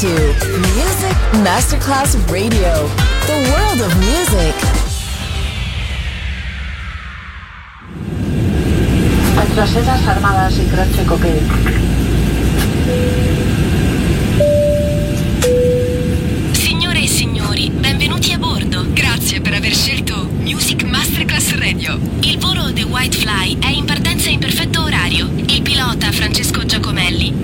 to Music Masterclass Radio, the world of music. Traseras armadas y croce coquet. Signore e signori, benvenuti a bordo. Grazie per aver scelto Music Masterclass Radio. Il volo The White Fly è in partenza in perfetto orario. Il pilota Francesco Giacomelli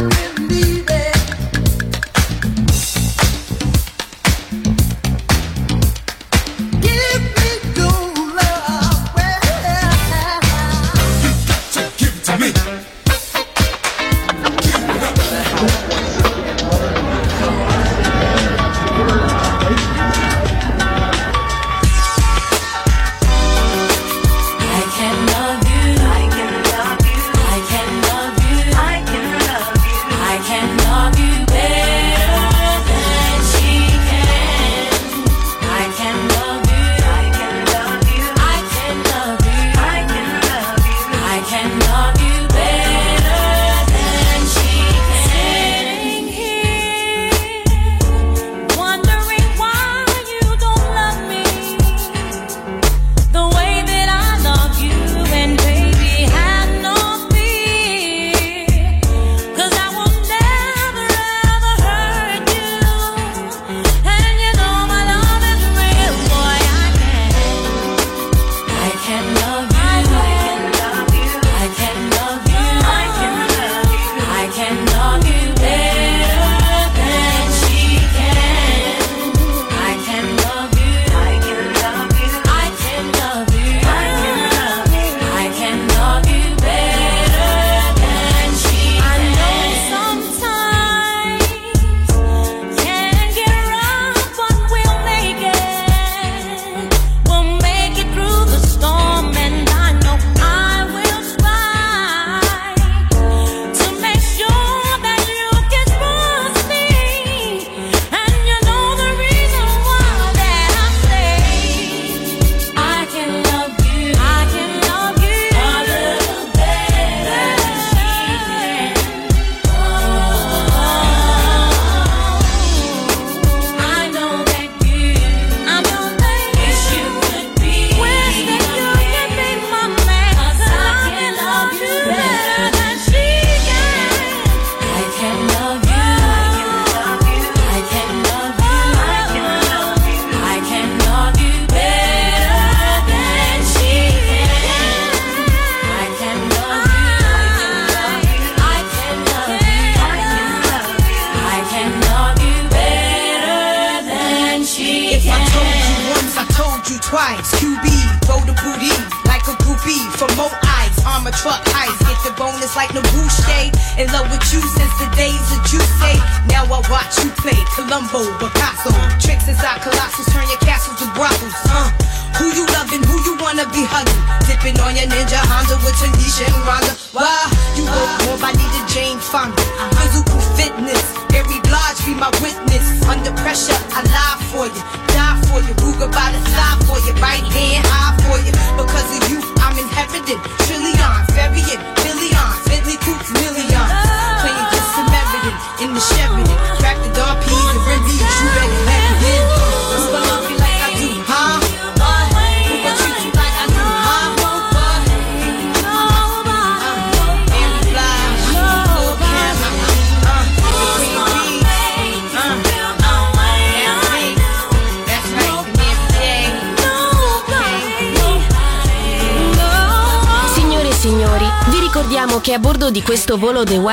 I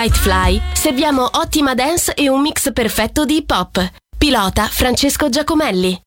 Nightfly serviamo ottima dance e un mix perfetto di hip hop. Pilota Francesco Giacomelli.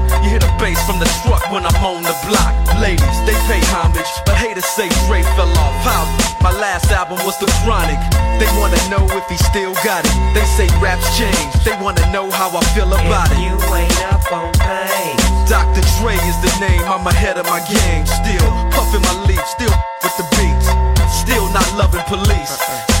bass from the truck when I'm on the block. Ladies, they pay homage, but haters say Dre fell off. How? My last album was The Chronic. They wanna know if he still got it. They say raps change. They wanna know how I feel about if it. You ain't up on pain. Dr. Dre is the name. I'm ahead of my game. Still puffing my leaf. Still with the beats. Still not loving police. Uh-uh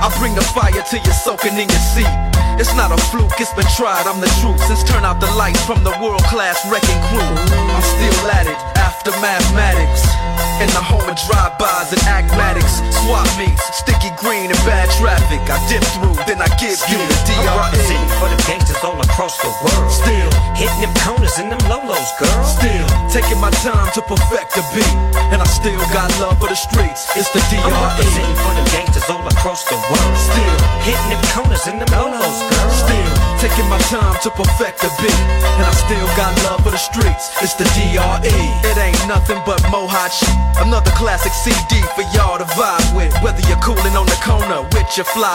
I bring the fire till you're soaking in your seat. It's not a fluke, it's been tried, I'm the truth. Since turn out the lights from the world class wrecking crew. I'm still at it, after mathematics. In the home of drive-bys and acmatics. Swap meets, sticky green and bad traffic. I dip through, then I give you the DRE. For the gangsters all across the world. Still them corners and them lolos, girl. Still taking my time to perfect the beat, and I still got love for the streets. It's the DRE. I'm representing for the gangsters all across the world. Still hitting them corners and them lolos, girl. Still taking my time to perfect the beat, and I still got love for the streets. It's the DRE. It ain't nothing but mohawk shit. Another classic CD for y'all to vibe with. Whether you're cooling on the corner with your fly,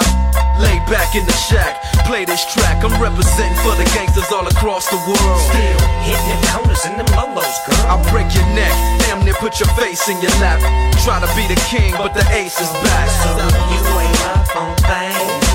lay back in the shack, play this track. I'm representing for the gangsters all across the world. Still hitting them corners and them lolos, girl. I'll break your neck, damn near put your face in your lap. Try to be the king, but the ace is back. So you ain't up on things.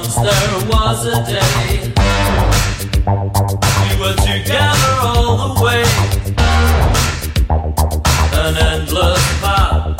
once there was a day we were together all the way, an endless path.